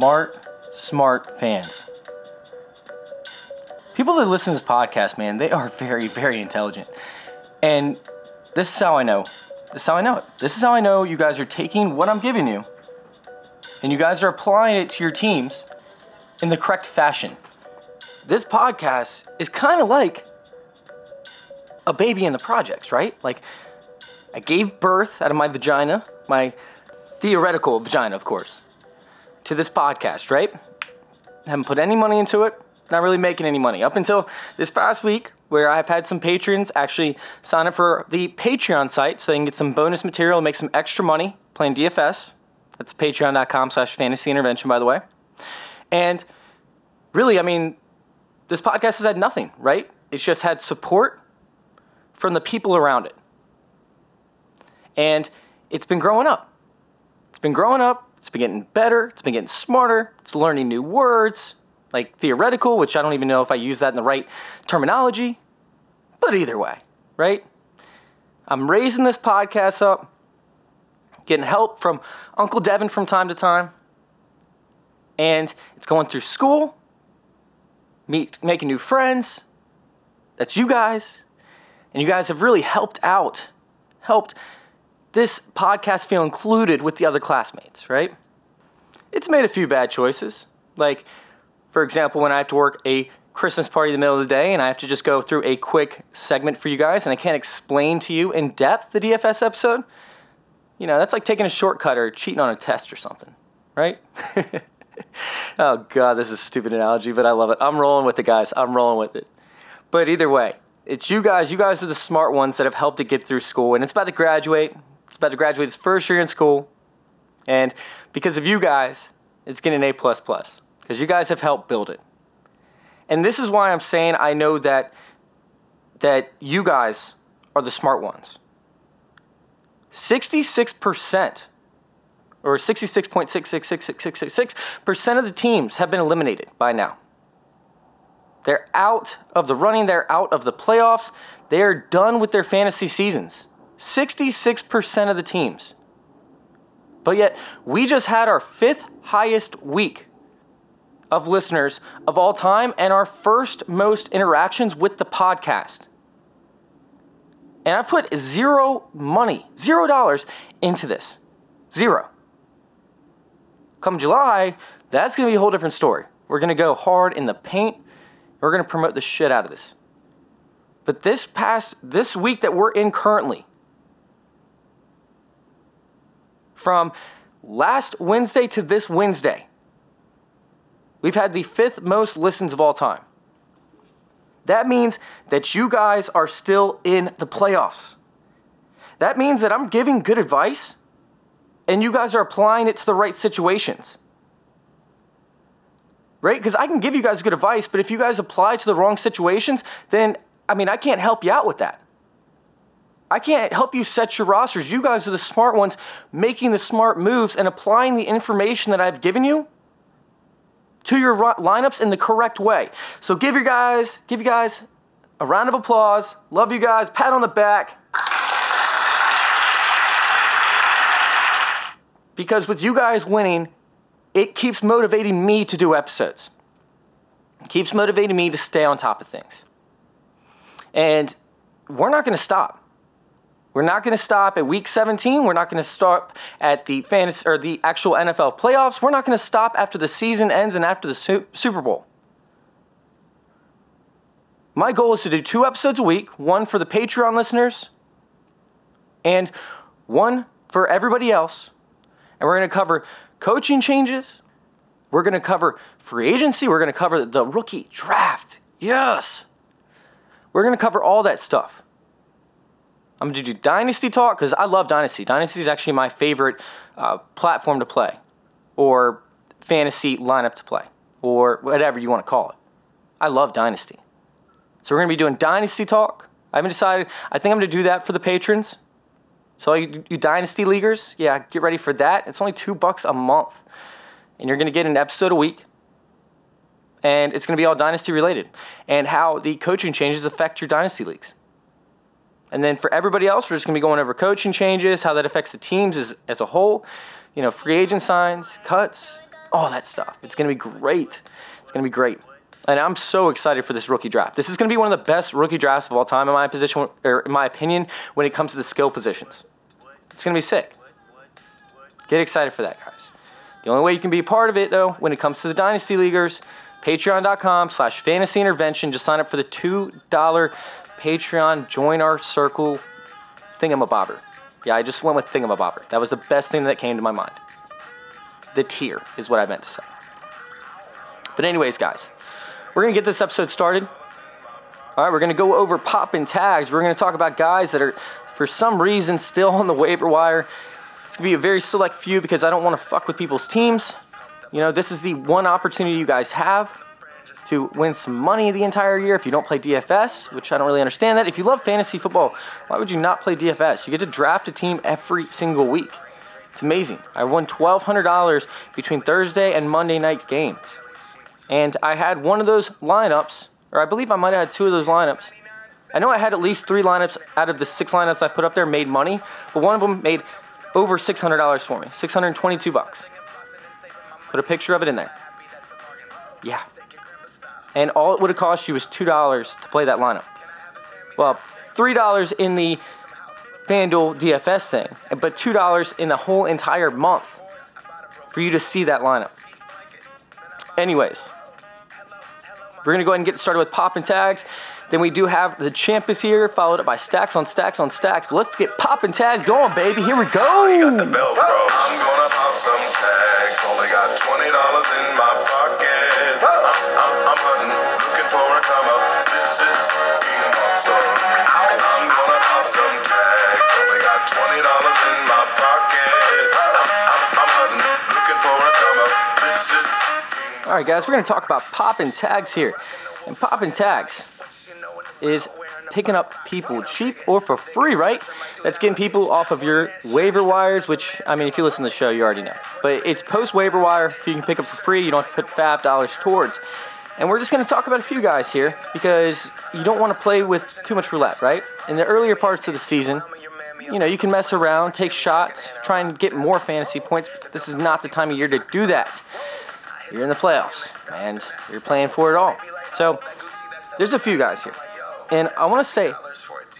Smart, smart fans. People that listen to this podcast, man, they are very, very intelligent. And this is how I know. This is how I know it. This is how I know you guys are taking what I'm giving you and you guys are applying it to your teams in the correct fashion. This podcast is kind of like a baby in the projects, right? Like, I gave birth out of my vagina, my theoretical vagina, of course to this podcast, right? Haven't put any money into it, not really making any money. Up until this past week, where I've had some patrons actually sign up for the Patreon site so they can get some bonus material, and make some extra money playing DFS. That's patreon.com slash fantasy intervention, by the way. And really, I mean, this podcast has had nothing, right? It's just had support from the people around it. And it's been growing up. It's been growing up it's been getting better, it's been getting smarter, it's learning new words, like theoretical, which I don't even know if I use that in the right terminology. But either way, right? I'm raising this podcast up, getting help from Uncle Devin from time to time, and it's going through school, meet, making new friends. That's you guys. And you guys have really helped out, helped this podcast feel included with the other classmates, right? It's made a few bad choices. Like, for example, when I have to work a Christmas party in the middle of the day and I have to just go through a quick segment for you guys and I can't explain to you in depth the DFS episode, you know, that's like taking a shortcut or cheating on a test or something, right? oh, God, this is a stupid analogy, but I love it. I'm rolling with it, guys. I'm rolling with it. But either way, it's you guys. You guys are the smart ones that have helped it get through school, and it's about to graduate. It's about to graduate its first year in school. And because of you guys, it's getting an A plus plus. Because you guys have helped build it. And this is why I'm saying I know that that you guys are the smart ones. 66% or 66.66666% of the teams have been eliminated by now. They're out of the running, they're out of the playoffs, they are done with their fantasy seasons. 66% of the teams. But yet, we just had our fifth highest week of listeners of all time and our first most interactions with the podcast. And I put zero money, zero dollars into this. Zero. Come July, that's to be a whole different story. We're to go hard in the paint. We're to promote the shit out of this. But this past, this week that we're in currently, from last Wednesday to this Wednesday, we've had the fifth most listens of all time. That means that you guys are still in the playoffs. That means that I'm giving good advice and you guys are applying it to the right situations. Right? Because I can give you guys good advice, but if you guys apply to the wrong situations, then I mean, I can't help you out with that. I can't help you set your rosters. You guys are the smart ones making the smart moves and applying the information that I've given you to your lineups in the correct way. So give your guys, give you guys a round of applause. Love you guys. Pat on the back. Because with you guys winning, it keeps motivating me to do episodes. It keeps motivating me to stay on top of things. And we're not going to stop. We're not going to stop at week 17. We're not going to stop at the fantasy or the actual NFL playoffs. We're not going to stop after the season ends and after the Super Bowl. My goal is to do two episodes a week, one for the Patreon listeners and one for everybody else. And we're going to cover coaching changes. We're going to cover free agency. We're going to cover the rookie draft. Yes. We're going to cover all that stuff. I'm to do Dynasty talk because I love Dynasty. Dynasty is actually my favorite uh, platform to play, or fantasy lineup to play, or whatever you want to call it. I love Dynasty. So we're to be doing Dynasty talk. I haven't decided. I think I'm to do that for the patrons. So you, you Dynasty leaguers, yeah, get ready for that. It's only two bucks a month, and you're to get an episode a week. And it's going to be all Dynasty related and how the coaching changes affect your Dynasty leagues. And then for everybody else, we're just going to be going over coaching changes, how that affects the teams as, as a whole, you know, free agent signs, cuts, all that stuff. It's going to be great. It's going to be great. And I'm so excited for this rookie draft. This is going to be one of the best rookie drafts of all time in my position, or in my opinion, when it comes to the skill positions. It's going to be sick. Get excited for that, guys. The only way you can be a part of it, though, when it comes to the Dynasty Leaguers, patreon.com slash fantasy intervention. Just sign up for the $2 Patreon, join our circle thingamabobber. Yeah, I just went with thingamabobber. That was the best thing that came to my mind. The tier is what I meant to say. But, anyways, guys, we're going to get this episode started. All right, we're going to go over pop and tags. We're going to talk about guys that are, for some reason, still on the waiver wire. It's going to be a very select few because I don't want to fuck with people's teams. You know, this is the one opportunity you guys have to win some money the entire year if you don't play DFS, which I don't really understand that. If you love fantasy football, why would you not play DFS? You get to draft a team every single week. It's amazing. I won $1,200 between Thursday and Monday night games. And I had one of those lineups, or I believe I might have had two of those lineups. I know I had at least three lineups out of the six lineups I put up there made money, but one of them made over $600 for me, 622 bucks. Put a picture of it in there. Yeah, and all it would have cost you was $2 to play that lineup. Well, $3 in the FanDuel DFS thing, but $2 in the whole entire month for you to see that lineup. Anyways, we're going to go ahead and get started with pop and tags. Then we do have the champ is here, followed up by stacks on stacks on stacks. Let's get pop and tags going, baby. Here we go. All right, guys, we're gonna talk about popping tags here, and popping tags is picking up people cheap or for free, right? That's getting people off of your waiver wires, which, I mean, if you listen to the show, you already know. But it's post waiver wire. So you can pick up for free. You don't have to put five dollars towards. And we're just going to talk about a few guys here because you don't want to play with too much roulette, right? In the earlier parts of the season, you know, you can mess around, take shots, try and get more fantasy points. This is not the time of year to do that. You're in the playoffs and you're playing for it all. So there's a few guys here. And I want to say,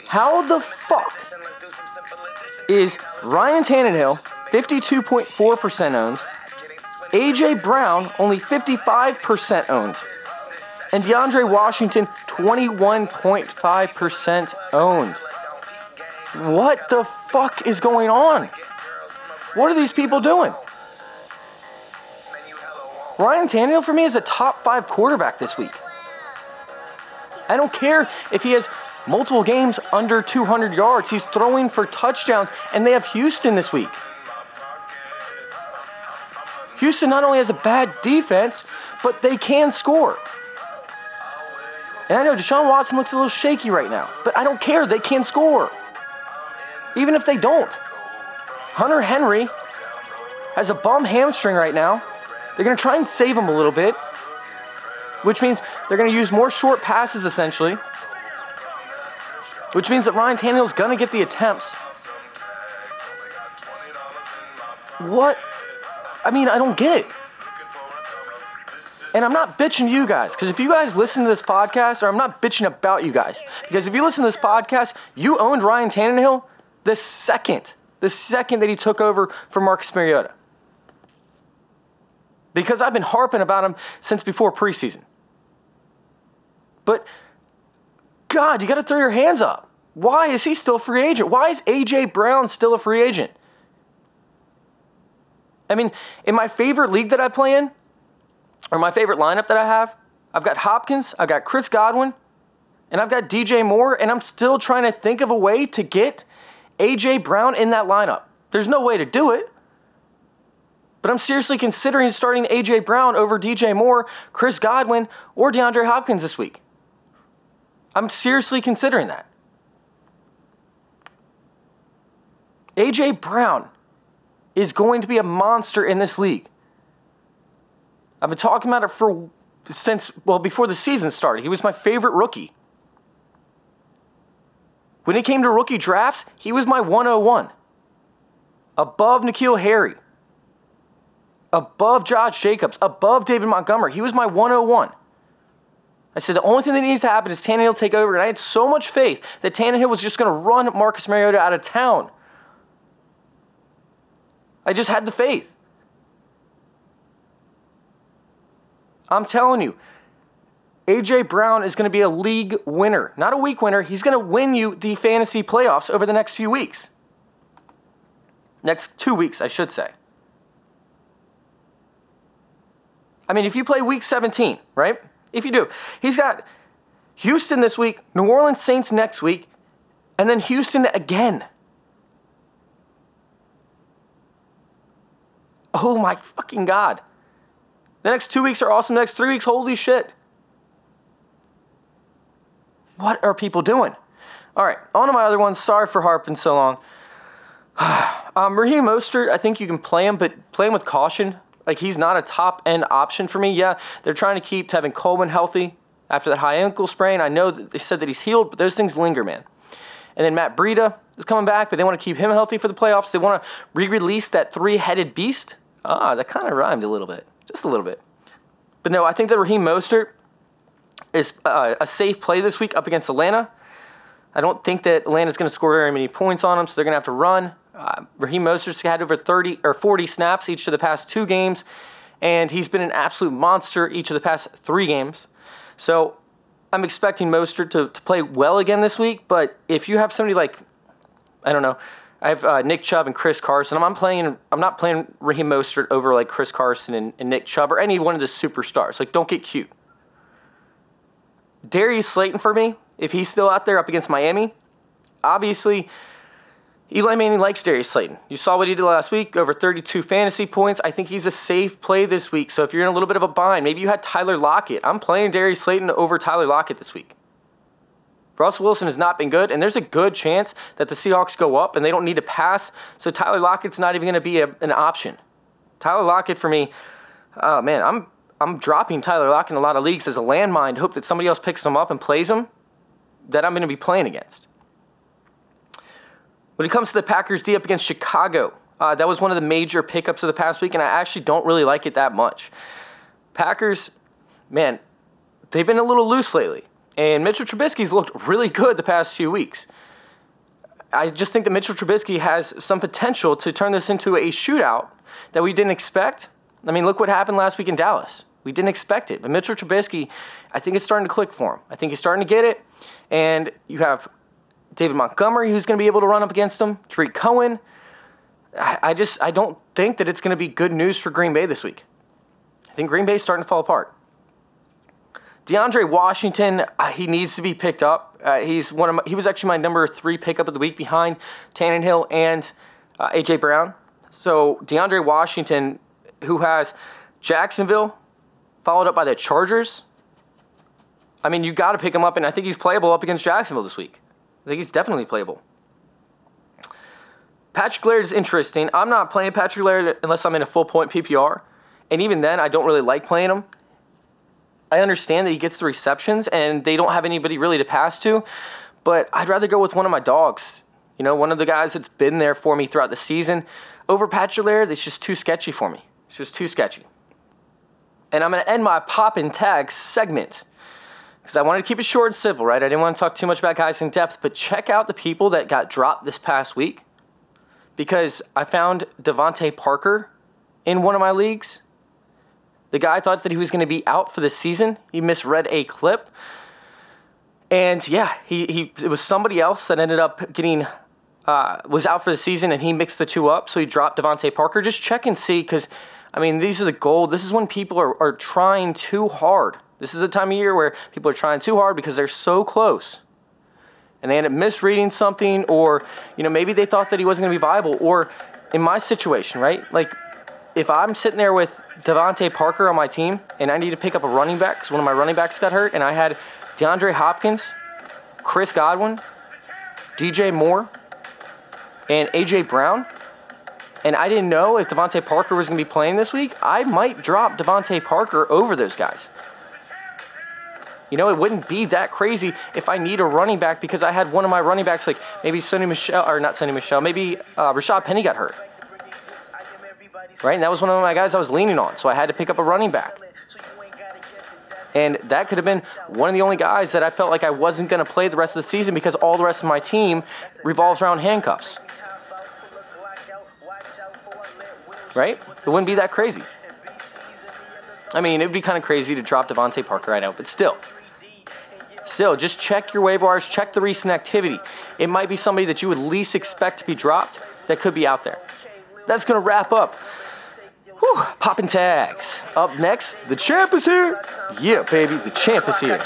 how the fuck is Ryan Tannehill 52.4% owned, AJ Brown only 55% owned? and DeAndre Washington 21.5% owned. What the fuck is going on? What are these people doing? Ryan Tannehill for me is a top five quarterback this week. I don't care if he has multiple games under 200 yards. He's throwing for touchdowns, and they have Houston this week. Houston not only has a bad defense, but they can score. And I know Deshaun Watson looks a little shaky right now, but I don't care. They can score. Even if they don't. Hunter Henry has a bum hamstring right now. They're going to try and save him a little bit, which means they're going to use more short passes essentially, which means that Ryan Tannehill's going to get the attempts. What? I mean, I don't get it. And I'm not bitching you guys, because if you guys listen to this podcast, or I'm not bitching about you guys, because if you listen to this podcast, you owned Ryan Tannehill the second, the second that he took over for Marcus Mariota. Because I've been harping about him since before preseason. But God, you got to throw your hands up. Why is he still a free agent? Why is A.J. Brown still a free agent? I mean, in my favorite league that I play in, or my favorite lineup that I have, I've got Hopkins, I've got Chris Godwin, and I've got DJ Moore, and I'm still trying to think of a way to get AJ Brown in that lineup. There's no way to do it. But I'm seriously considering starting AJ Brown over DJ Moore, Chris Godwin, or DeAndre Hopkins this week. I'm seriously considering that. AJ Brown is going to be a monster in this league. I've been talking about it for since well before the season started. He was my favorite rookie. When it came to rookie drafts, he was my 101. Above N'Keal Harry. Above Josh Jacobs. Above David Montgomery. He was my 101. I said the only thing that needs to happen is Tannehill take over, and I had so much faith that Tannehill was just going to run Marcus Mariota out of town. I just had the faith. I'm telling you, AJ Brown is going to be a league winner, not a week winner. He's going to win you the fantasy playoffs over the next few weeks. Next two weeks, I should say. I mean, if you play week 17, right? If you do, he's got Houston this week, New Orleans Saints next week, and then Houston again. Oh my fucking God. The next two weeks are awesome. The next three weeks, holy shit. What are people doing? All right, on to my other ones. Sorry for harping so long. um, Raheem Mostert, I think you can play him, but play him with caution. Like he's not a top end option for me. Yeah, they're trying to keep Tevin Coleman healthy after that high ankle sprain. I know that they said that he's healed, but those things linger, man. And then Matt Breida is coming back, but they want to keep him healthy for the playoffs. They want to re-release that three-headed beast. Ah, that kind of rhymed a little bit, just a little bit. But no, I think that Raheem Mostert is uh, a safe play this week up against Atlanta. I don't think that Atlanta's going to score very many points on them, so they're going to have to run. Uh, Raheem Mostert's had over 30 or 40 snaps each of the past two games, and he's been an absolute monster each of the past three games. So I'm expecting Mostert to, to play well again this week, but if you have somebody like, I don't know, I have uh, Nick Chubb and Chris Carson. I'm playing. I'm not playing Raheem Mostert over like Chris Carson and, and Nick Chubb or any one of the superstars. Like, don't get cute. Darius Slayton for me, if he's still out there up against Miami, obviously Eli Manning likes Darius Slayton. You saw what he did last week, over 32 fantasy points. I think he's a safe play this week. So if you're in a little bit of a bind, maybe you had Tyler Lockett. I'm playing Darius Slayton over Tyler Lockett this week. Russell Wilson has not been good, and there's a good chance that the Seahawks go up and they don't need to pass. So Tyler Lockett's not even going to be a, an option. Tyler Lockett for me, oh man, I'm I'm dropping Tyler Lockett in a lot of leagues as a landmine. Hope that somebody else picks him up and plays him. That I'm going to be playing against. When it comes to the Packers D up against Chicago, uh, that was one of the major pickups of the past week, and I actually don't really like it that much. Packers, man, they've been a little loose lately. And Mitchell Trubisky's looked really good the past few weeks. I just think that Mitchell Trubisky has some potential to turn this into a shootout that we didn't expect. I mean, look what happened last week in Dallas. We didn't expect it. But Mitchell Trubisky, I think it's starting to click for him. I think he's starting to get it. And you have David Montgomery who's going to be able to run up against him, Tarik Cohen. I just I don't think that it's going to be good news for Green Bay this week. I think Green Bay's starting to fall apart. DeAndre Washington, uh, he needs to be picked up. Uh, he's one of my, he was actually my number three pickup of the week behind Tannehill and uh, AJ Brown. So DeAndre Washington, who has Jacksonville, followed up by the Chargers. I mean, you got to pick him up, and I think he's playable up against Jacksonville this week. I think he's definitely playable. Patrick Laird is interesting. I'm not playing Patrick Laird unless I'm in a full point PPR. And even then, I don't really like playing him. I understand that he gets the receptions and they don't have anybody really to pass to, but I'd rather go with one of my dogs. You know, one of the guys that's been there for me throughout the season. Over Patrick Laird, it's just too sketchy for me. It's just too sketchy. And I'm going to end my pop and tag segment because I wanted to keep it short and simple, right? I didn't want to talk too much about guys in depth, but check out the people that got dropped this past week because I found DeVante Parker in one of my leagues the guy thought that he was going to be out for the season. He misread a clip. And yeah, he, he it was somebody else that ended up getting uh, was out for the season and he mixed the two up, so he dropped DeVante Parker. Just check and see because, I mean, these are the gold. This is when people are, are trying too hard. This is the time of year where people are trying too hard because they're so close. And they end up misreading something, or, you know, maybe they thought that he wasn't going to be viable. Or in my situation, right? Like, if I'm sitting there with DeVante Parker on my team and I need to pick up a running back because one of my running backs got hurt, and I had DeAndre Hopkins, Chris Godwin, DJ Moore, and AJ Brown, and I didn't know if DeVante Parker was going to be playing this week, I might drop DeVante Parker over those guys. You know, it wouldn't be that crazy if I need a running back because I had one of my running backs, like maybe Sony Michelle, or not Sony Michel, maybe uh, Rashad Penny got hurt. Right? And that was one of my guys I was leaning on. So I had to pick up a running back. And that could have been one of the only guys that I felt like I wasn't going to play the rest of the season because all the rest of my team revolves around handcuffs. Right? It wouldn't be that crazy. I mean, it would be kind of crazy to drop DeVante Parker, I know, but still. Still, just check your waiver wires, check the recent activity. It might be somebody that you would least expect to be dropped that could be out there. That's going to wrap up Whew, popping tags. Up next, the champ is here. Yeah, baby, the champ is here.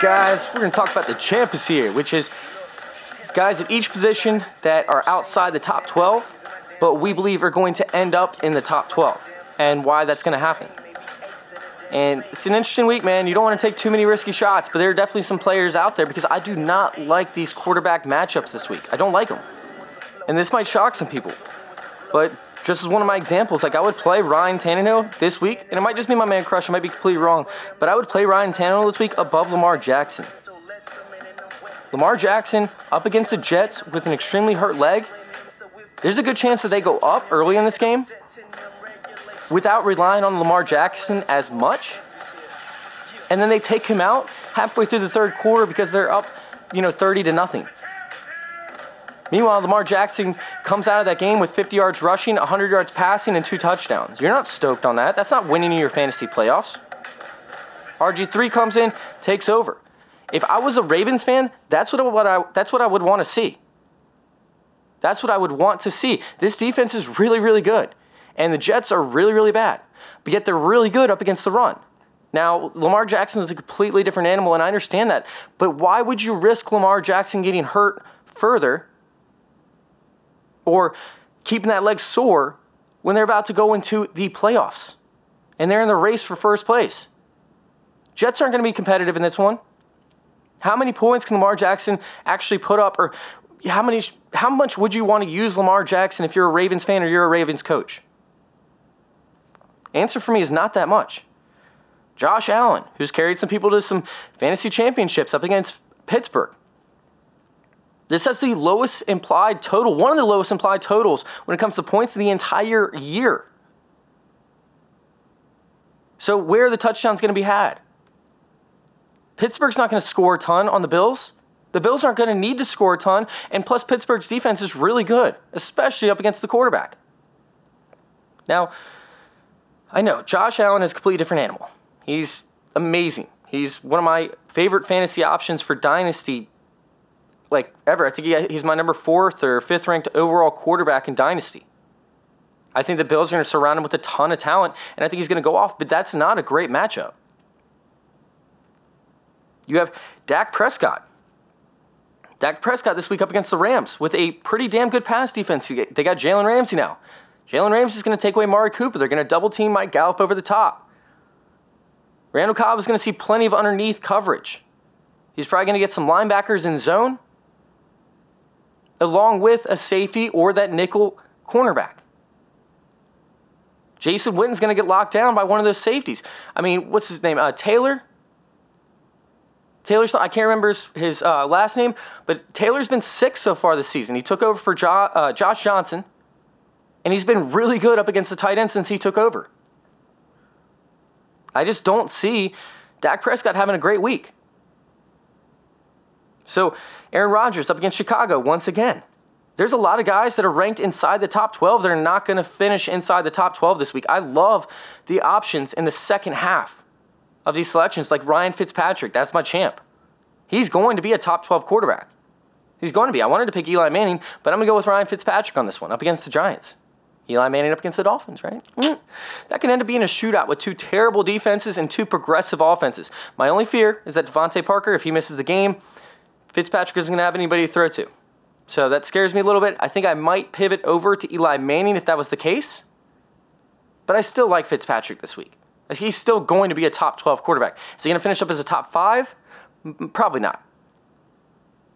Guys, we're going to talk about the champ is here, which is guys at each position that are outside the top 12 but we believe are going to end up in the top 12 and why that's going to happen. And it's an interesting week, man. You don't want to take too many risky shots, but there are definitely some players out there because I do not like these quarterback matchups this week. I don't like them. And this might shock some people. But just as one of my examples, like I would play Ryan Tannehill this week, and it might just be my man crush, I might be completely wrong, but I would play Ryan Tannehill this week above Lamar Jackson. Lamar Jackson up against the Jets with an extremely hurt leg there's a good chance that they go up early in this game without relying on Lamar Jackson as much. And then they take him out halfway through the third quarter because they're up, you know, 30 to nothing. Meanwhile, Lamar Jackson comes out of that game with 50 yards rushing, 100 yards passing, and two touchdowns. You're not stoked on that. That's not winning in your fantasy playoffs. RG3 comes in, takes over. If I was a Ravens fan, that's what, what I, that's what I would want to see. That's what I would want to see. This defense is really, really good. And the Jets are really, really bad. But yet they're really good up against the run. Now, Lamar Jackson is a completely different animal, and I understand that. But why would you risk Lamar Jackson getting hurt further or keeping that leg sore when they're about to go into the playoffs and they're in the race for first place? Jets aren't going to be competitive in this one. How many points can Lamar Jackson actually put up, or how many how much would you want to use Lamar Jackson if you're a Ravens fan or you're a Ravens coach? Answer for me is not that much. Josh Allen, who's carried some people to some fantasy championships up against Pittsburgh. This has the lowest implied total, one of the lowest implied totals when it comes to points in the entire year. So, where are the touchdowns going to be had? Pittsburgh's not going to score a ton on the Bills. The Bills aren't going to need to score a ton, and plus Pittsburgh's defense is really good, especially up against the quarterback. Now, I know Josh Allen is a completely different animal. He's amazing. He's one of my favorite fantasy options for Dynasty, like ever. I think he, he's my number fourth or fifth ranked overall quarterback in Dynasty. I think the Bills are going to surround him with a ton of talent, and I think he's going to go off, but that's not a great matchup. You have Dak Prescott, Dak Prescott this week up against the Rams with a pretty damn good pass defense. They got Jalen Ramsey now. Jalen Ramsey is going to take away Amari Cooper. They're going to double team Mike Gallup over the top. Randall Cobb is going to see plenty of underneath coverage. He's probably going to get some linebackers in zone, along with a safety or that nickel cornerback. Jason Witten's going to get locked down by one of those safeties. I mean, what's his name? Uh, Taylor? Taylor's, I can't remember his, his uh, last name, but Taylor's been sick so far this season. He took over for jo- uh, Josh Johnson, and he's been really good up against the tight end since he took over. I just don't see Dak Prescott having a great week. So Aaron Rodgers up against Chicago once again. There's a lot of guys that are ranked inside the top 12 that are not going to finish inside the top 12 this week. I love the options in the second half of these selections, like Ryan Fitzpatrick. That's my champ. He's going to be a top 12 quarterback. He's going to be. I wanted to pick Eli Manning, but I'm going to go with Ryan Fitzpatrick on this one up against the Giants. Eli Manning up against the Dolphins, right? Mm. That can end up being a shootout with two terrible defenses and two progressive offenses. My only fear is that DeVante Parker, if he misses the game, Fitzpatrick isn't going to have anybody to throw to. So that scares me a little bit. I think I might pivot over to Eli Manning if that was the case. But I still like Fitzpatrick this week. He's still going to be a top 12 quarterback. Is he going to finish up as a top five? Probably not.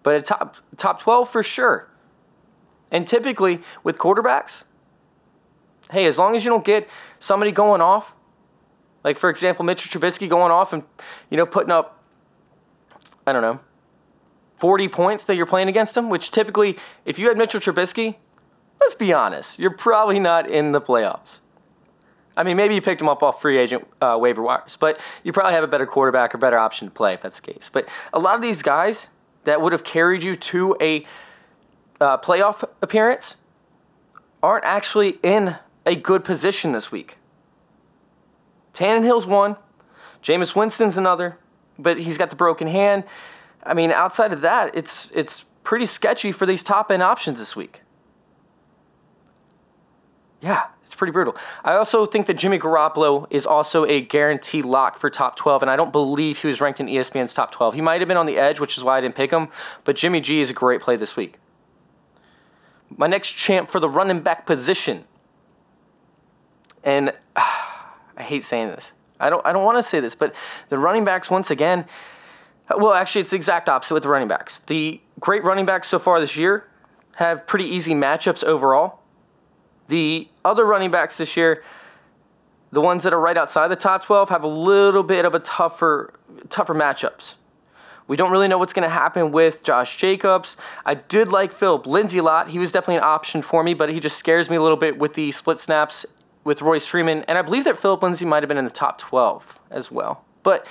But a top, top 12 for sure. And typically with quarterbacks, hey, as long as you don't get somebody going off, like for example, Mitchell Trubisky going off and, you know, putting up, I don't know, 40 points that you're playing against him, which typically, if you had Mitchell Trubisky, let's be honest, you're probably not in the playoffs. I mean, maybe you picked him up off free agent uh, waiver wires, but you probably have a better quarterback or better option to play if that's the case. But a lot of these guys that would have carried you to a uh, playoff appearance aren't actually in a good position this week. Tannehill's one, Jameis Winston's another, but he's got the broken hand. I mean, outside of that, it's it's pretty sketchy for these top end options this week. Yeah, it's pretty brutal. I also think that Jimmy Garoppolo is also a guaranteed lock for top 12, and I don't believe he was ranked in ESPN's top 12. He might have been on the edge, which is why I didn't pick him, but Jimmy G is a great play this week. My next champ for the running back position, and uh, I hate saying this. I don't, I don't want to say this, but the running backs, once again, well, actually, it's the exact opposite with the running backs. The great running backs so far this year have pretty easy matchups overall. The other running backs this year, the ones that are right outside the top 12, have a little bit of a tougher, tougher matchups. We don't really know what's going to happen with Josh Jacobs. I did like Philip Lindsay a lot. He was definitely an option for me, but he just scares me a little bit with the split snaps with Royce Freeman. And I believe that Philip Lindsay might have been in the top 12 as well. But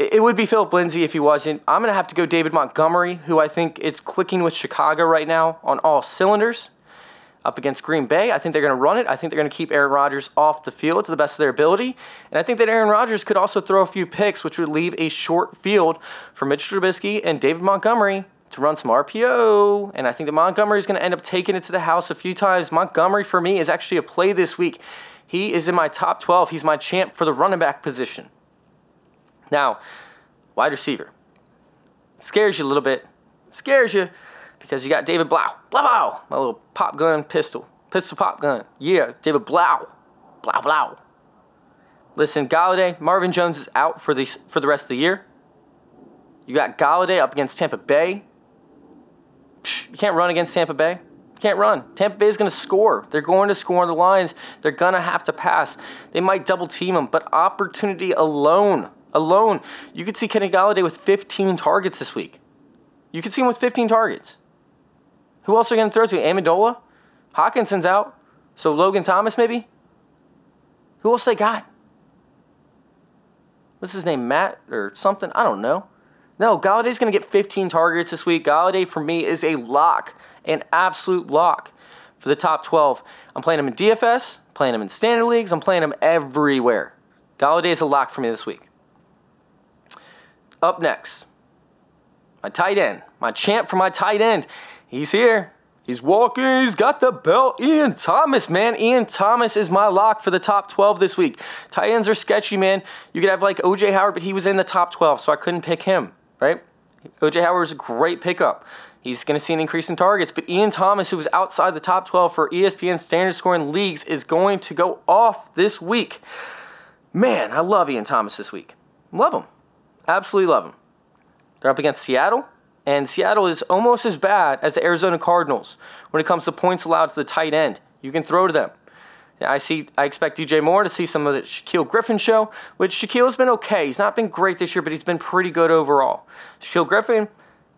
it would be Philip Lindsay if he wasn't. I'm going to have to go David Montgomery, who I think it's clicking with Chicago right now on all cylinders. Up against Green Bay, I think they're going to run it. I think they're going to keep Aaron Rodgers off the field to the best of their ability. And I think that Aaron Rodgers could also throw a few picks, which would leave a short field for Mitch Trubisky and David Montgomery to run some RPO. And I think that Montgomery is going to end up taking it to the house a few times. Montgomery, for me, is actually a play this week. He is in my top 12. He's my champ for the running back position. Now, wide receiver. It scares you a little bit. It scares you because you got David Blau. Blau, blau. My little pop gun pistol. Pistol pop gun. Yeah, David Blau. Blau, blau. Listen, Golladay, Marvin Jones is out for the, for the rest of the year. You got Golladay up against Tampa Bay. You can't run against Tampa Bay. You can't run. Tampa Bay is going to score. They're going to score on the lines. They're going to have to pass. They might double team them, but opportunity alone alone, you could see Kenny Golladay with 15 targets this week. You could see him with 15 targets. Who else are you going to throw to? Amendola? Hockenson's out. So Logan Thomas, maybe? Who else they got? What's his name? Matt or something? I don't know. No, Golladay's going to get 15 targets this week. Golladay, for me, is a lock, an absolute lock for the top 12. I'm playing him in DFS, playing him in standard leagues, I'm playing him everywhere. Golladay is a lock for me this week. Up next, my tight end, my champ for my tight end. He's here. He's walking. He's got the belt. Ian Thomas, man. Ian Thomas is my lock for the top 12 this week. Tight ends are sketchy, man. You could have like OJ Howard, but he was in the top 12, so I couldn't pick him, right? OJ Howard is a great pickup. He's going to see an increase in targets, but Ian Thomas, who was outside the top 12 for ESPN standard scoring leagues, is going to go off this week. Man, I love Ian Thomas this week. Love him. Absolutely love them. They're up against Seattle, and Seattle is almost as bad as the Arizona Cardinals when it comes to points allowed to the tight end. You can throw to them. I see. I expect DJ Moore to see some of the Shaquill Griffin show, which Shaquill has been okay. He's not been great this year, but he's been pretty good overall. Shaquill Griffin,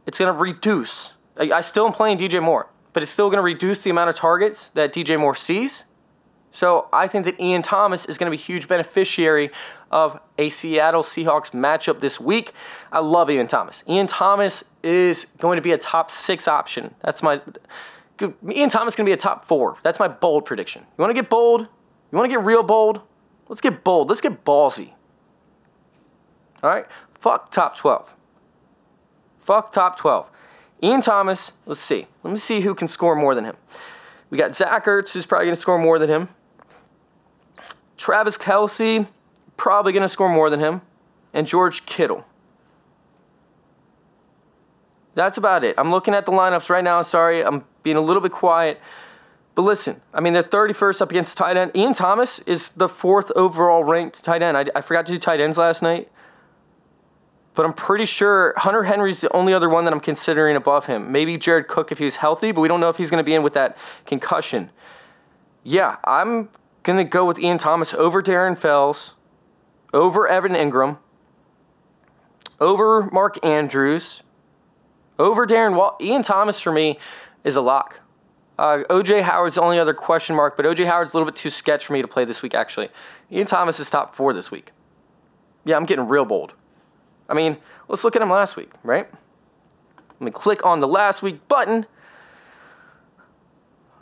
it's going to reduce. I, I still am playing DJ Moore, but it's still going to reduce the amount of targets that DJ Moore sees. So I think that Ian Thomas is going to be a huge beneficiary of a Seattle Seahawks matchup this week. I love Ian Thomas. Ian Thomas is going to be a top six option. That's my. Ian Thomas is going to be a top four. That's my bold prediction. You want to get bold? You want to get real bold? Let's get bold. Let's get ballsy. All right? Fuck top 12. Fuck top 12. Ian Thomas, let's see. Let me see who can score more than him. We got Zach Ertz, who's probably going to score more than him. Travis Kelce, probably going to score more than him. And George Kittle. That's about it. I'm looking at the lineups right now. Sorry, I'm being a little bit quiet. But listen, I mean, they're 31st up against tight end. Ian Thomas is the fourth overall ranked tight end. I, I forgot to do tight ends last night. But I'm pretty sure Hunter Henry's the only other one that I'm considering above him. Maybe Jared Cook if he was healthy, but we don't know if he's going to be in with that concussion. Yeah, I'm going to go with Ian Thomas over Darren Fells, over Evan Engram, over Mark Andrews, over Darren Wall. Ian Thomas for me is a lock. Uh, OJ Howard's the only other question mark, but OJ Howard's a little bit too sketch for me to play this week, actually. Ian Thomas is top four this week. Yeah, I'm getting real bold. I mean, let's look at him last week, right? Let me click on the last week button.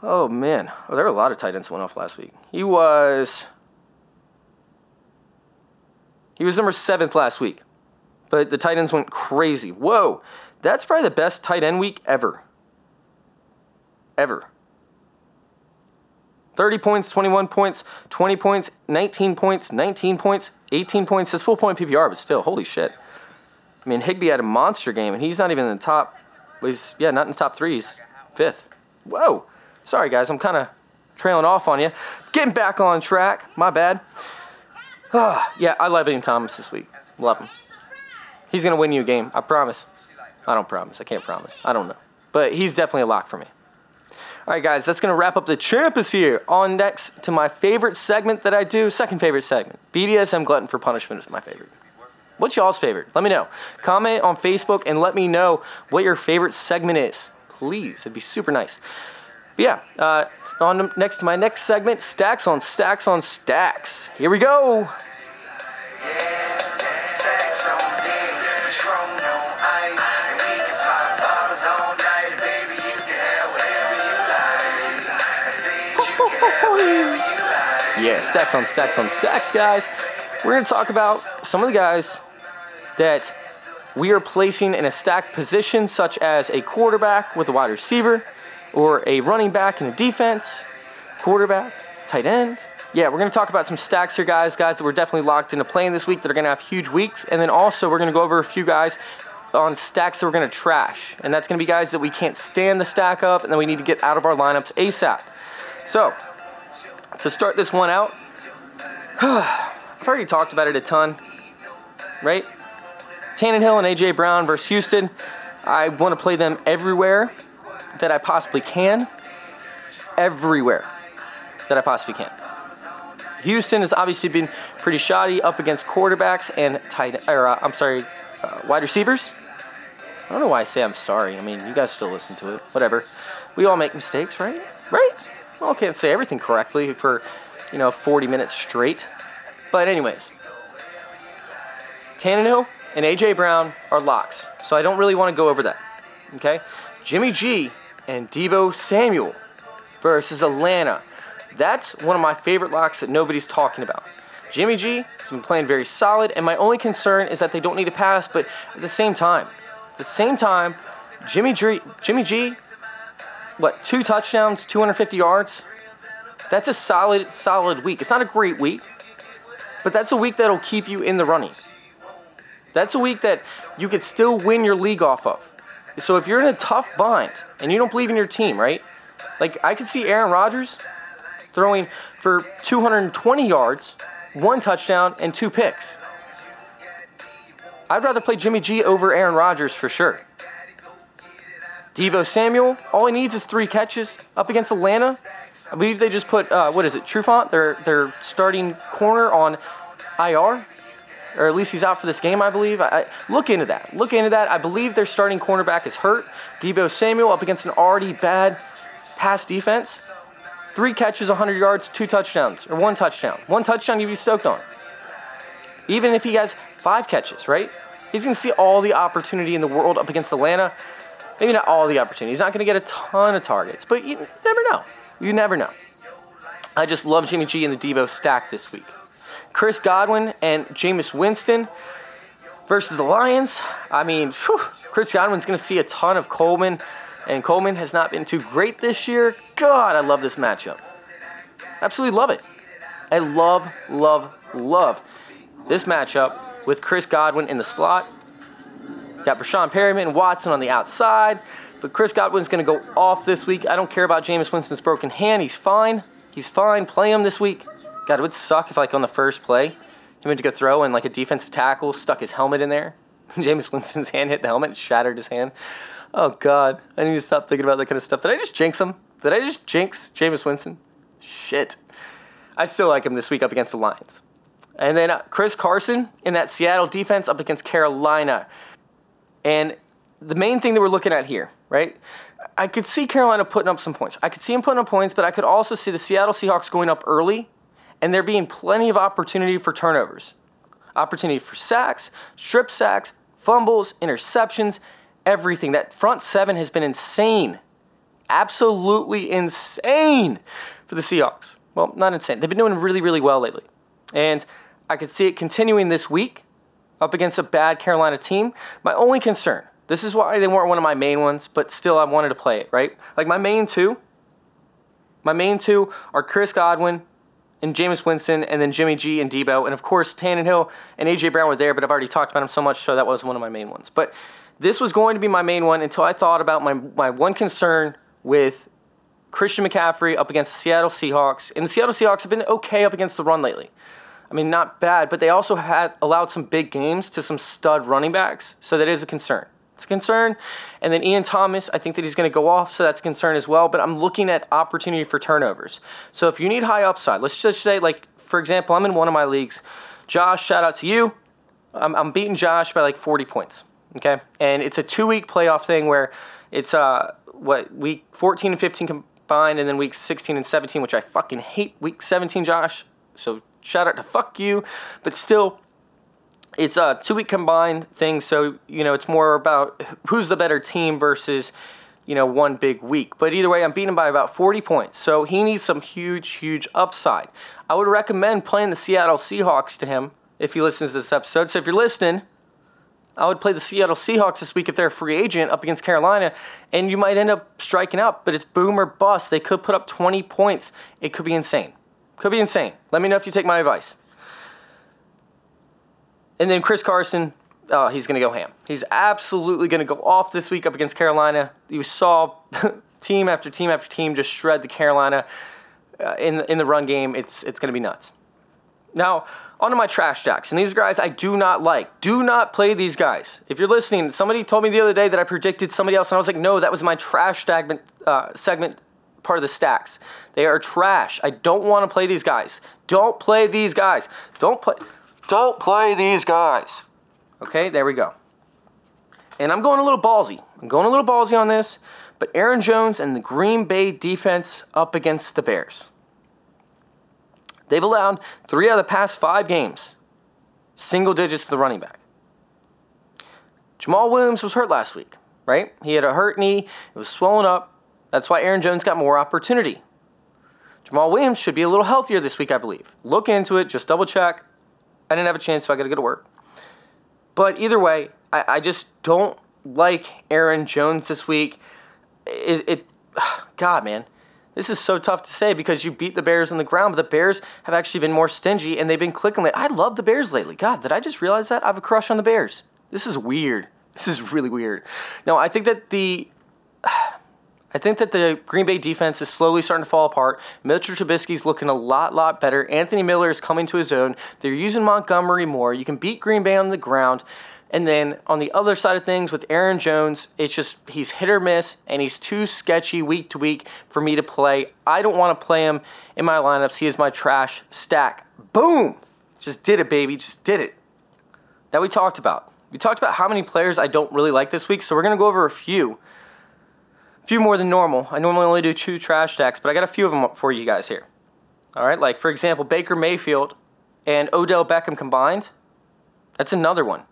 Oh, man. Oh, there were a lot of tight ends went off last week. He was. He was number seventh last week, but the tight ends went crazy. Whoa, that's probably the best tight end week ever ever. 30 points, 21 points, 20 points, 19 points, 19 points, 18 points. That's full point PPR, but still, holy shit. I mean, Higbee had a monster game, and he's not even in the top. He's, yeah, not in the top three. He's fifth. Whoa. Sorry, guys. I'm kind of trailing off on you. Getting back on track. My bad. Yeah, I love Ian Thomas this week. Love him. He's going to win you a game. I promise. I don't promise. I can't promise. I don't know. But he's definitely a lock for me. All right, guys, that's going to wrap up the Champus here. On next to my favorite segment that I do, second favorite segment. BDSM Glutton for Punishment is my favorite. What's y'all's favorite? Let me know. Comment on Facebook and let me know what your favorite segment is. Please, it'd be super nice. Yeah, uh, on next to my next segment, stacks on stacks on stacks. Here we go. Yeah, stacks on stacks on stacks, guys. We're going to talk about some of the guys that we are placing in a stack position, such as a quarterback with a wide receiver, or a running back in a defense, quarterback, tight end. Yeah, we're going to talk about some stacks here, guys. Guys that we're definitely locked into playing this week that are going to have huge weeks. And then also, we're going to go over a few guys on stacks that we're going to trash. And that's going to be guys that we can't stand the stack up and then we need to get out of our lineups ASAP. So, to start this one out, I've already talked about it a ton, right? Tannehill and AJ Brown versus Houston. I want to play them everywhere that I possibly can. Everywhere that I possibly can. Houston has obviously been pretty shoddy up against quarterbacks and tight, or uh, I'm sorry, uh, wide receivers. I don't know why I say I'm sorry. I mean, you guys still listen to it. Whatever. We all make mistakes, right? Right? well, can't say everything correctly for, you know, 40 minutes straight. But anyways, Tannehill and AJ Brown are locks, so I don't really want to go over that. Okay, Jimmy G and Deebo Samuel versus Atlanta. That's one of my favorite locks that nobody's talking about. Jimmy G has been playing very solid, and my only concern is that they don't need to pass, but at the same time, at the same time, Jimmy G, Jimmy G what, two touchdowns, 250 yards? That's a solid, solid week. It's not a great week, but that's a week that'll keep you in the running. That's a week that you could still win your league off of. So if you're in a tough bind and you don't believe in your team, right? Like I could see Aaron Rodgers throwing for 220 yards, one touchdown, and two picks. I'd rather play Jimmy G over Aaron Rodgers for sure. Deebo Samuel, all he needs is three catches up against Atlanta. I believe they just put uh, what is it, Trufant, their their starting corner on IR, or at least he's out for this game, I believe. I, I, look into that. Look into that. I believe their starting cornerback is hurt. Deebo Samuel up against an already bad pass defense. Three catches, 100 yards, two touchdowns, or one touchdown. One touchdown you'd be stoked on. Even if he has five catches, right? He's going to see all the opportunity in the world up against Atlanta. Maybe not all the opportunity. He's not going to get a ton of targets, but you never know. You never know. I just love Jimmy G and the Deebo stack this week. Chris Godwin and Jameis Winston versus the Lions. I mean, whew, Chris Godwin's going to see a ton of Coleman, and Coleman has not been too great this year. God, I love this matchup. Absolutely love it. I love, love, love this matchup with Chris Godwin in the slot. Got Breshad Perriman and Watson on the outside. But Chris Godwin's going to go off this week. I don't care about Jameis Winston's broken hand. He's fine. He's fine. Play him this week. God, it would suck if, like, on the first play, he went to go throw and, like, a defensive tackle stuck his helmet in there. James Winston's hand hit the helmet and shattered his hand. Oh, God. I need to stop thinking about that kind of stuff. Did I just jinx him? Did I just jinx James Winston? Shit. I still like him this week up against the Lions. And then uh, Chris Carson in that Seattle defense up against Carolina. And the main thing that we're looking at here, right? I could see Carolina putting up some points. I could see him putting up points, but I could also see the Seattle Seahawks going up early and there being plenty of opportunity for turnovers. Opportunity for sacks, strip sacks, fumbles, interceptions, everything. That front seven has been insane. Absolutely insane for the Seahawks. Well, not insane. They've been doing really, really well lately. And I could see it continuing this week up against a bad Carolina team. My only concern, this is why they weren't one of my main ones, but still I wanted to play it, right? Like my main two, my main two are Chris Godwin and Jameis Winston, and then Jimmy G and Deebo. And of course, Tannehill and A.J. Brown were there, but I've already talked about him so much, so that was one of my main ones. But this was going to be my main one until I thought about my, my one concern with Christian McCaffrey up against the Seattle Seahawks. And the Seattle Seahawks have been okay up against the run lately. I mean, not bad, but they also had allowed some big games to some stud running backs, so that is a concern. It's a concern. And then Ian Thomas, I think that he's going to go off, so that's a concern as well. But I'm looking at opportunity for turnovers. So if you need high upside, let's just say, like, for example, I'm in one of my leagues. Josh, shout out to you. I'm, I'm beating Josh by like 40 points. Okay. And it's a two week playoff thing where it's, uh, what, week 14 and 15 combined, and then week 16 and 17, which I fucking hate week 17, Josh. So shout out to fuck you, but still, it's a two week combined thing. So you know, it's more about who's the better team versus you know one big week. But either way, I'm beating by about 40 points. So he needs some huge, huge upside. I would recommend playing the Seattle Seahawks to him if he listens to this episode. So if you're listening. I would play the Seattle Seahawks this week if they're a free agent up against Carolina, and you might end up striking out, but it's boom or bust. They could put up 20 points. It could be insane. Could be insane. Let me know if you take my advice. And then Chris Carson, oh, he's going to go ham. He's absolutely going to go off this week up against Carolina. You saw team after team after team just shred the Carolina uh, in in the run game. It's it's going to be nuts. Now, onto my trash stacks. And these guys I do not like. Do not play these guys. If you're listening, somebody told me the other day that I predicted somebody else, and I was like, no, that was my trash segment, uh, segment part of the stacks. They are trash. I don't want to play these guys. Don't play these guys. Don't play don't play these guys. Okay, there we go. And I'm going a little ballsy. I'm going a little ballsy on this, but Aaron Jones and the Green Bay defense up against the Bears. They've allowed 3 out of the past 5 games single digits to the running back. Jamaal Williams was hurt last week, right? He had a hurt knee, it was swollen up. That's why Aaron Jones got more opportunity. Jamaal Williams should be a little healthier this week, I believe. Look into it, just double check. I didn't have a chance, so I got to go to work. But either way, I, I just don't like Aaron Jones this week. It, it, God, man, this is so tough to say because you beat the Bears on the ground, but the Bears have actually been more stingy and they've been clicking. I love the Bears lately. God, did I just realize that? I have a crush on the Bears. This is weird. This is really weird. Now, I think that the I think that the Green Bay defense is slowly starting to fall apart. Mitchell Trubisky's looking a lot, lot better. Anthony Miller is coming to his own. They're using Montgomery more. You can beat Green Bay on the ground. And then on the other side of things with Aaron Jones, it's just he's hit or miss and he's too sketchy week to week for me to play. I don't want to play him in my lineups. He is my trash stack. Boom! Just did it, baby. Just did it. Now we talked about. We talked about how many players I don't really like this week, so we're going to go over a few few more than normal. I normally only do two trash stacks, but I got a few of them for you guys here. All right, like for example, Baker Mayfield and Odell Beckham combined That's another one.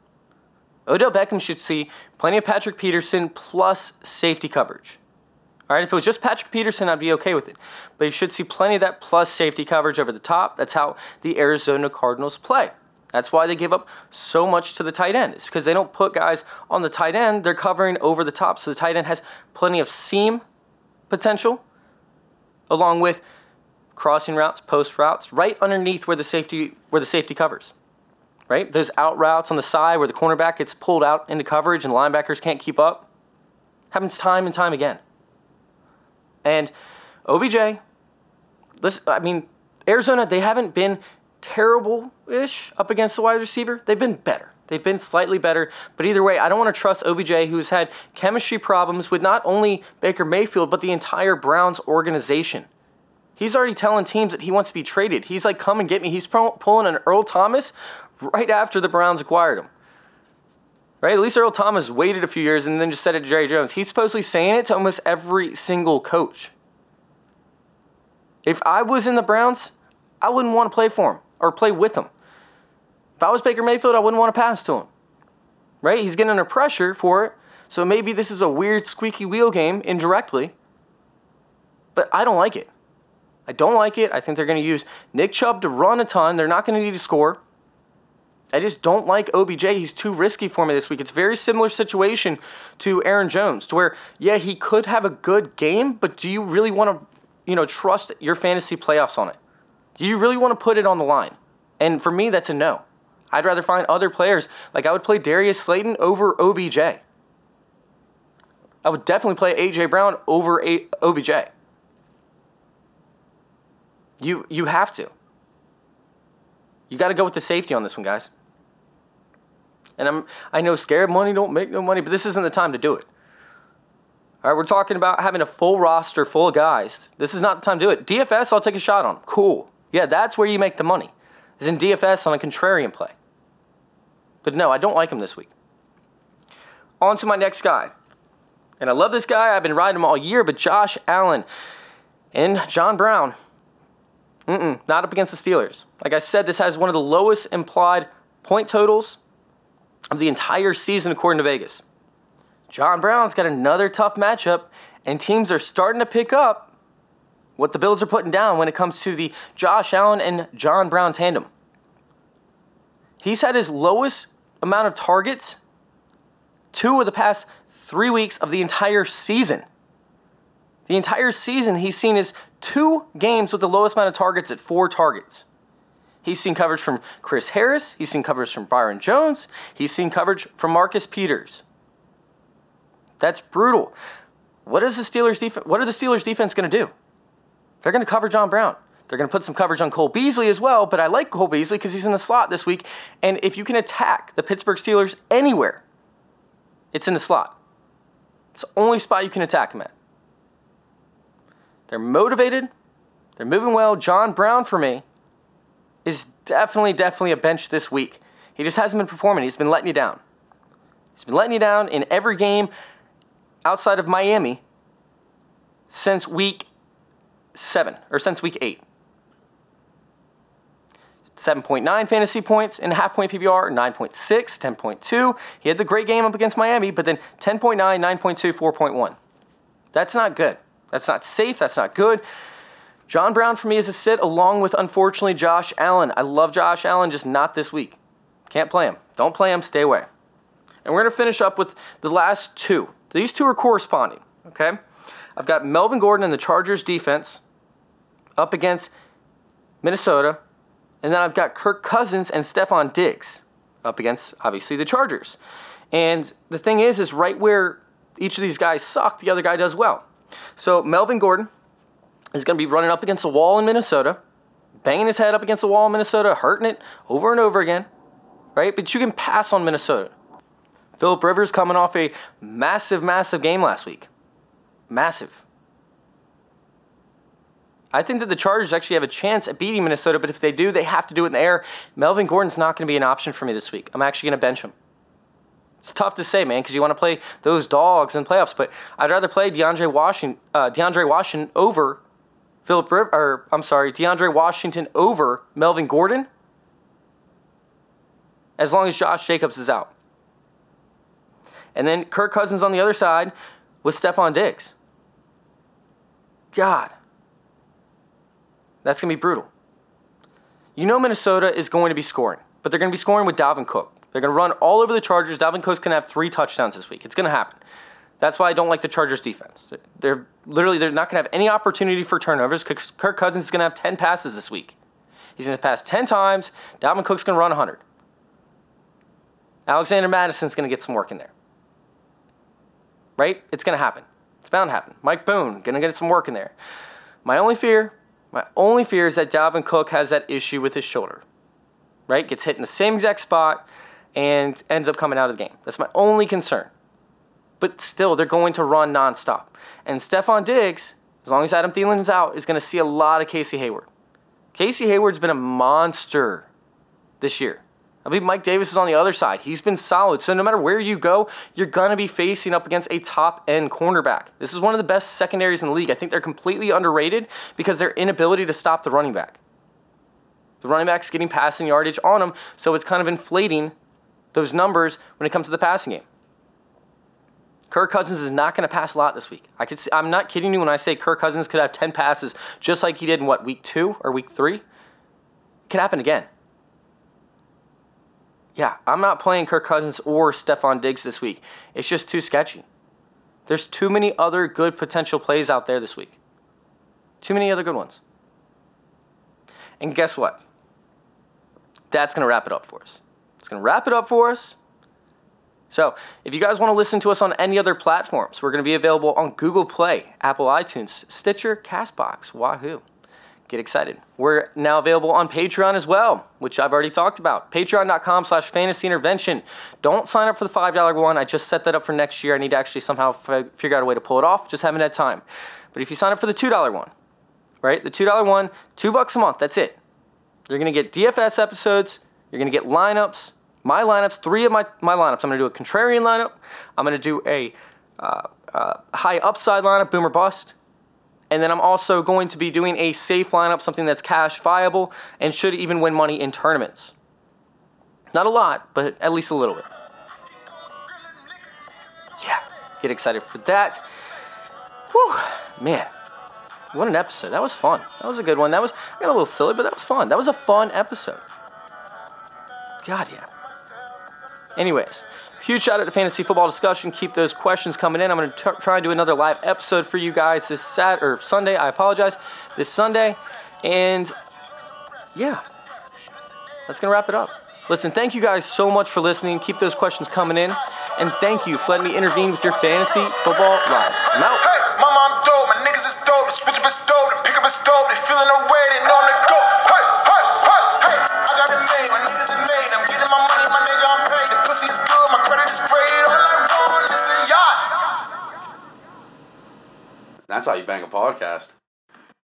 Odell Beckham should see plenty of Patrick Peterson plus safety coverage. All right, if it was just Patrick Peterson, I'd be okay with it. But you should see plenty of that plus safety coverage over the top. That's how the Arizona Cardinals play. That's why they give up so much to the tight end. It's because they don't put guys on the tight end, they're covering over the top. So the tight end has plenty of seam potential, along with crossing routes, post routes, right underneath where the safety where the safety covers. Right? Those out routes on the side where the cornerback gets pulled out into coverage and linebackers can't keep up. Happens time and time again. And OBJ, this I mean, Arizona, they haven't been terrible-ish up against the wide receiver. They've been better. They've been slightly better, but either way, I don't want to trust OBJ, who's had chemistry problems with not only Baker Mayfield, but the entire Browns organization. He's already telling teams that he wants to be traded. He's like, come and get me. He's pulling an Earl Thomas right after the Browns acquired him. Right? At least Earl Thomas waited a few years and then just said it to Jerry Jones. He's supposedly saying it to almost every single coach. If I was in the Browns, I wouldn't want to play for him or play with him. If I was Baker Mayfield, I wouldn't want to pass to him. Right? He's getting under pressure for it. So maybe this is a weird squeaky wheel game indirectly. But I don't like it. I don't like it. I think they're going to use Nick Chubb to run a ton. They're not going to need to score. I just don't like OBJ. He's too risky for me this week. It's very similar situation to Aaron Jones, to where, yeah, he could have a good game, but do you really want to, you know, trust your fantasy playoffs on it? Do you really want to put it on the line? And for me, that's a no. I'd rather find other players. Like I would play Darius Slayton over OBJ. I would definitely play AJ Brown over a- OBJ. You you have to. You got to go with the safety on this one, guys. And I'm I know scared money don't make no money, but this isn't the time to do it. All right, we're talking about having a full roster full of guys. This is not the time to do it. DFS, I'll take a shot on. Cool. Yeah, that's where you make the money. Is in DFS on a contrarian play. But no, I don't like him this week. On to my next guy. And I love this guy. I've been riding him all year, but Josh Allen and John Brown. Mm-mm, not up against the Steelers. Like I said, this has one of the lowest implied point totals of the entire season, according to Vegas. John Brown's got another tough matchup, and teams are starting to pick up what the Bills are putting down when it comes to the Josh Allen and John Brown tandem. He's had his lowest amount of targets two of the past three weeks of the entire season. The entire season, he's seen his two games with the lowest amount of targets at four targets. He's seen coverage from Chris Harris. He's seen coverage from Byron Jones. He's seen coverage from Marcus Peters. That's brutal. What is the Steelers defense? What are the Steelers defense going to do? They're going to cover John Brown. They're going to put some coverage on Cole Beasley as well, but I like Cole Beasley because he's in the slot this week. And if you can attack the Pittsburgh Steelers anywhere, it's in the slot. It's the only spot you can attack them at. They're motivated. They're moving well. John Brown, for me, is definitely, definitely a bench this week. He just hasn't been performing. He's been letting you down. He's been letting you down in every game outside of Miami since week seven, or since week eight. 7.9 fantasy points in half point PPR, 9.6, 10.2. He had the great game up against Miami, but then 10.9, 9.2, 4.1. That's not good. That's not safe. That's not good. John Brown for me is a sit, along with unfortunately Josh Allen. I love Josh Allen, just not this week. Can't play him. Don't play him. Stay away. And we're going to finish up with the last two. These two are corresponding, okay? I've got Melvin Gordon and the Chargers defense up against Minnesota. And then I've got Kirk Cousins and Stefon Diggs up against, obviously, the Chargers. And the thing is, is right where each of these guys suck, the other guy does well. So Melvin Gordon is going to be running up against a wall in Minnesota, banging his head up against the wall in Minnesota, hurting it over and over again, right? But you can pass on Minnesota. Philip Rivers coming off a massive, massive game last week. Massive. I think that the Chargers actually have a chance at beating Minnesota, but if they do, they have to do it in the air. Melvin Gordon's not going to be an option for me this week. I'm actually going to bench him. It's tough to say, man, because you want to play those dogs in playoffs, but I'd rather play DeAndre Washington, uh, DeAndre Washington over Philip or I'm sorry, DeAndre Washington over Melvin Gordon as long as Josh Jacobs is out. And then Kirk Cousins on the other side with Stefon Diggs. God, that's going to be brutal. You know Minnesota is going to be scoring, but they're going to be scoring with Dalvin Cook. They're going to run all over the Chargers. Dalvin Cook's going to have three touchdowns this week. It's going to happen. That's why I don't like the Chargers defense. They're literally they're not going to have any opportunity for turnovers. Kirk Cousins is going to have 10 passes this week. He's going to pass 10 times. Dalvin Cook's going to run 100. Alexander Mattison's going to get some work in there. Right? It's going to happen. It's bound to happen. Mike Boone going to get some work in there. My only fear, my only fear is that Dalvin Cook has that issue with his shoulder. Right? Gets hit in the same exact spot and ends up coming out of the game. That's my only concern. But still, they're going to run nonstop. And Stefon Diggs, as long as Adam Thielen's out, is going to see a lot of Casey Hayward. Casey Hayward's been a monster this year. I believe Mike Davis is on the other side. He's been solid. So no matter where you go, you're going to be facing up against a top end cornerback. This is one of the best secondaries in the league. I think they're completely underrated because their inability to stop the running back. The running back's getting passing yardage on them, so it's kind of inflating those numbers when it comes to the passing game. Kirk Cousins is not going to pass a lot this week. I could see, I'm not kidding you when I say Kirk Cousins could have 10 passes just like he did in what, week two or week three? It could happen again. Yeah, I'm not playing Kirk Cousins or Stefon Diggs this week. It's just too sketchy. There's too many other good potential plays out there this week. Too many other good ones. And guess what? That's going to wrap it up for us. It's going to wrap it up for us. So, if you guys want to listen to us on any other platforms, we're going to be available on Google Play, Apple iTunes, Stitcher, Castbox, Wahoo. Get excited. We're now available on Patreon as well, which I've already talked about. Patreon.com slash fantasy intervention. Don't sign up for the $5 one. I just set that up for next year. I need to actually somehow f- figure out a way to pull it off. Just haven't had time. But if you sign up for the $2 one, right? The $2 one, two bucks a month, that's it. You're going to get DFS episodes, you're going to get lineups, my lineups, three of my, my lineups. I'm going to do a contrarian lineup. I'm going to do a uh, uh, high upside lineup, boomer bust. And then I'm also going to be doing a safe lineup, something that's cash viable and should even win money in tournaments. Not a lot, but at least a little bit. Yeah, get excited for that. Whew, man, what an episode. That was fun. That was a good one. That was, I got a little silly, but that was fun. That was a fun episode. God, yeah. Anyways, huge shout out to Fantasy Football Discussion. Keep those questions coming in. I'm going to try and do another live episode for you guys this Sat or Sunday. I apologize. This Sunday, and yeah, that's going to wrap it up. Listen, thank you guys so much for listening. Keep those questions coming in, and thank you for letting me intervene with your fantasy football live. I'm out. Hey, my mom dope, my niggas is dope, the switch up is dope, the pick up is dope, they feeling the way, they know I'm That's how you bang a podcast.